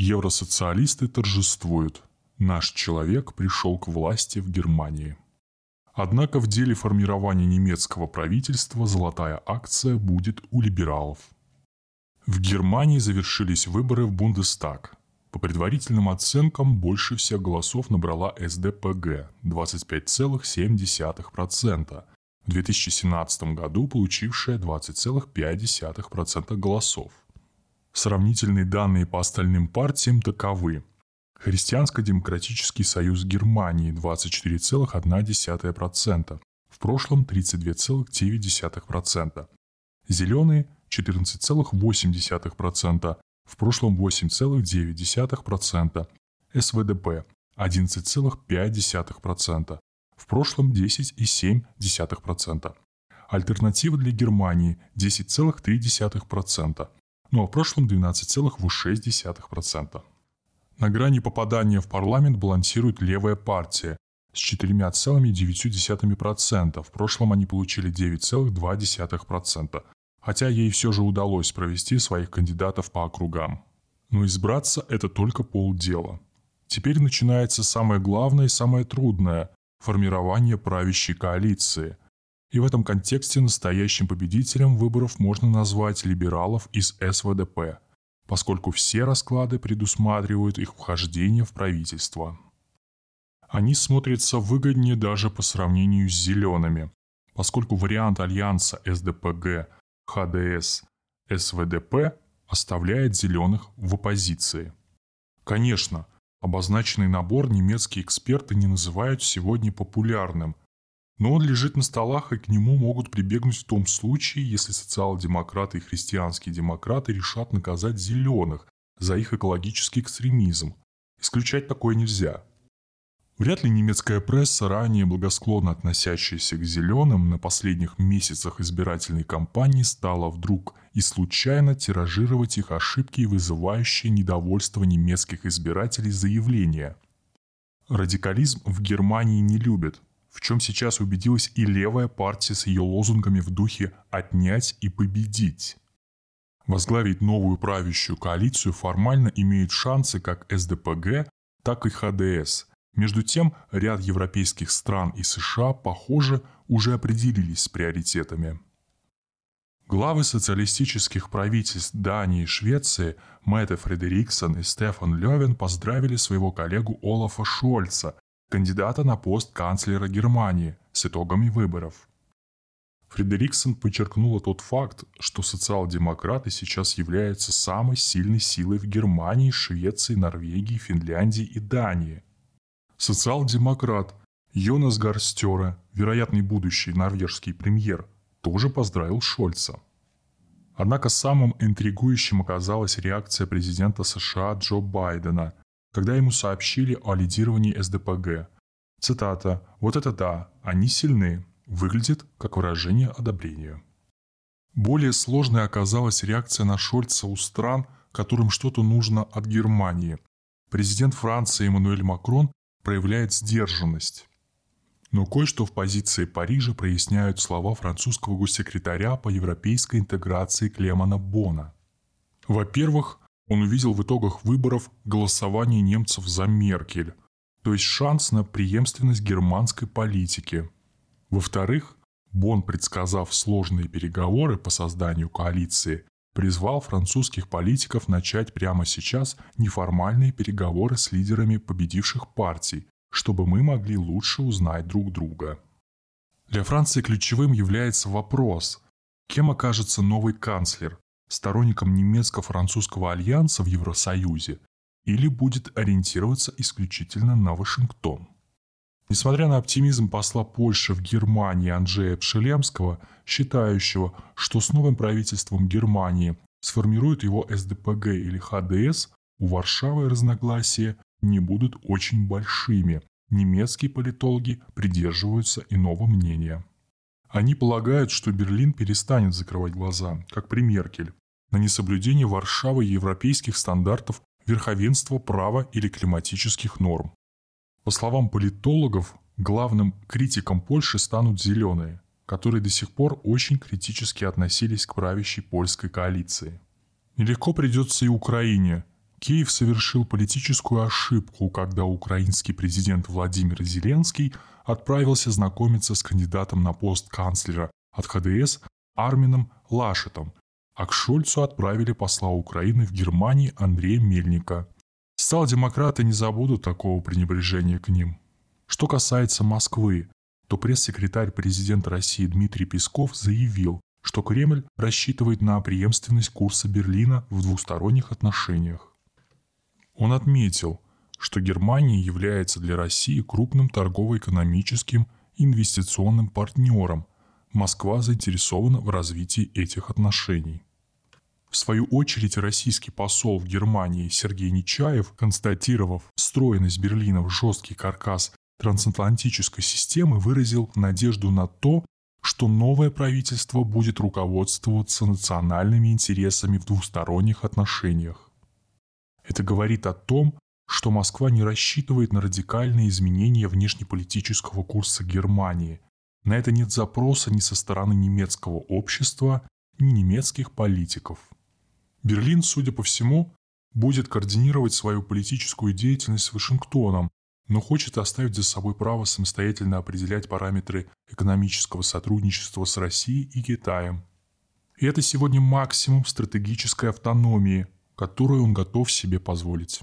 Евросоциалисты торжествуют. Наш человек пришел к власти в Германии. Однако в деле формирования немецкого правительства золотая акция будет у либералов. В Германии завершились выборы в Бундестаг. По предварительным оценкам больше всех голосов набрала СДПГ – 25,7%, в 2017 году получившая 20,5% голосов. Сравнительные данные по остальным партиям таковы. Христианско-демократический союз Германии 24,1%, в прошлом 32,9%. Зеленые 14,8%, в прошлом 8,9%. СВДП 11,5%, в прошлом 10,7%. Альтернатива для Германии 10,3%, ну а в прошлом 12,6%. На грани попадания в парламент балансирует левая партия с 4,9%. В прошлом они получили 9,2%, хотя ей все же удалось провести своих кандидатов по округам. Но избраться – это только полдела. Теперь начинается самое главное и самое трудное – формирование правящей коалиции – и в этом контексте настоящим победителем выборов можно назвать либералов из СВДП, поскольку все расклады предусматривают их вхождение в правительство. Они смотрятся выгоднее даже по сравнению с зелеными, поскольку вариант альянса СДПГ, ХДС, СВДП оставляет зеленых в оппозиции. Конечно, обозначенный набор немецкие эксперты не называют сегодня популярным – но он лежит на столах, и к нему могут прибегнуть в том случае, если социал-демократы и христианские демократы решат наказать зеленых за их экологический экстремизм. Исключать такое нельзя. Вряд ли немецкая пресса, ранее благосклонно относящаяся к зеленым, на последних месяцах избирательной кампании стала вдруг и случайно тиражировать их ошибки и вызывающие недовольство немецких избирателей заявления. Радикализм в Германии не любят – в чем сейчас убедилась и левая партия с ее лозунгами в духе «отнять и победить». Возглавить новую правящую коалицию формально имеют шансы как СДПГ, так и ХДС. Между тем, ряд европейских стран и США, похоже, уже определились с приоритетами. Главы социалистических правительств Дании и Швеции Мэтте Фредериксон и Стефан Левен поздравили своего коллегу Олафа Шольца кандидата на пост канцлера Германии с итогами выборов. Фредериксон подчеркнула тот факт, что социал-демократы сейчас являются самой сильной силой в Германии, Швеции, Норвегии, Финляндии и Дании. Социал-демократ Йонас Гарстера, вероятный будущий норвежский премьер, тоже поздравил Шольца. Однако самым интригующим оказалась реакция президента США Джо Байдена – когда ему сообщили о лидировании СДПГ. Цитата «Вот это да, они сильны», выглядит как выражение одобрения. Более сложной оказалась реакция на Шольца у стран, которым что-то нужно от Германии. Президент Франции Эммануэль Макрон проявляет сдержанность. Но кое-что в позиции Парижа проясняют слова французского госсекретаря по европейской интеграции Клемана Бона. Во-первых, он увидел в итогах выборов голосование немцев за Меркель, то есть шанс на преемственность германской политики. Во-вторых, Бон, предсказав сложные переговоры по созданию коалиции, призвал французских политиков начать прямо сейчас неформальные переговоры с лидерами победивших партий, чтобы мы могли лучше узнать друг друга. Для Франции ключевым является вопрос, кем окажется новый канцлер сторонником немецко-французского альянса в Евросоюзе или будет ориентироваться исключительно на Вашингтон. Несмотря на оптимизм посла Польши в Германии Анджея Пшелемского, считающего, что с новым правительством Германии сформирует его СДПГ или ХДС, у Варшавы разногласия не будут очень большими. Немецкие политологи придерживаются иного мнения. Они полагают, что Берлин перестанет закрывать глаза, как при Меркель, на несоблюдение Варшавы европейских стандартов верховенства права или климатических норм. По словам политологов, главным критиком Польши станут зеленые, которые до сих пор очень критически относились к правящей польской коалиции. Нелегко придется и Украине, Киев совершил политическую ошибку, когда украинский президент Владимир Зеленский отправился знакомиться с кандидатом на пост канцлера от ХДС Армином Лашетом, а к Шольцу отправили посла Украины в Германии Андрея Мельника. Социал-демократы не забудут такого пренебрежения к ним. Что касается Москвы, то пресс-секретарь президента России Дмитрий Песков заявил, что Кремль рассчитывает на преемственность курса Берлина в двусторонних отношениях. Он отметил, что Германия является для России крупным торгово-экономическим инвестиционным партнером. Москва заинтересована в развитии этих отношений. В свою очередь, российский посол в Германии Сергей Нечаев, констатировав встроенность Берлина в жесткий каркас трансатлантической системы, выразил надежду на то, что новое правительство будет руководствоваться национальными интересами в двусторонних отношениях. Это говорит о том, что Москва не рассчитывает на радикальные изменения внешнеполитического курса Германии. На это нет запроса ни со стороны немецкого общества, ни немецких политиков. Берлин, судя по всему, будет координировать свою политическую деятельность с Вашингтоном, но хочет оставить за собой право самостоятельно определять параметры экономического сотрудничества с Россией и Китаем. И это сегодня максимум стратегической автономии, которую он готов себе позволить.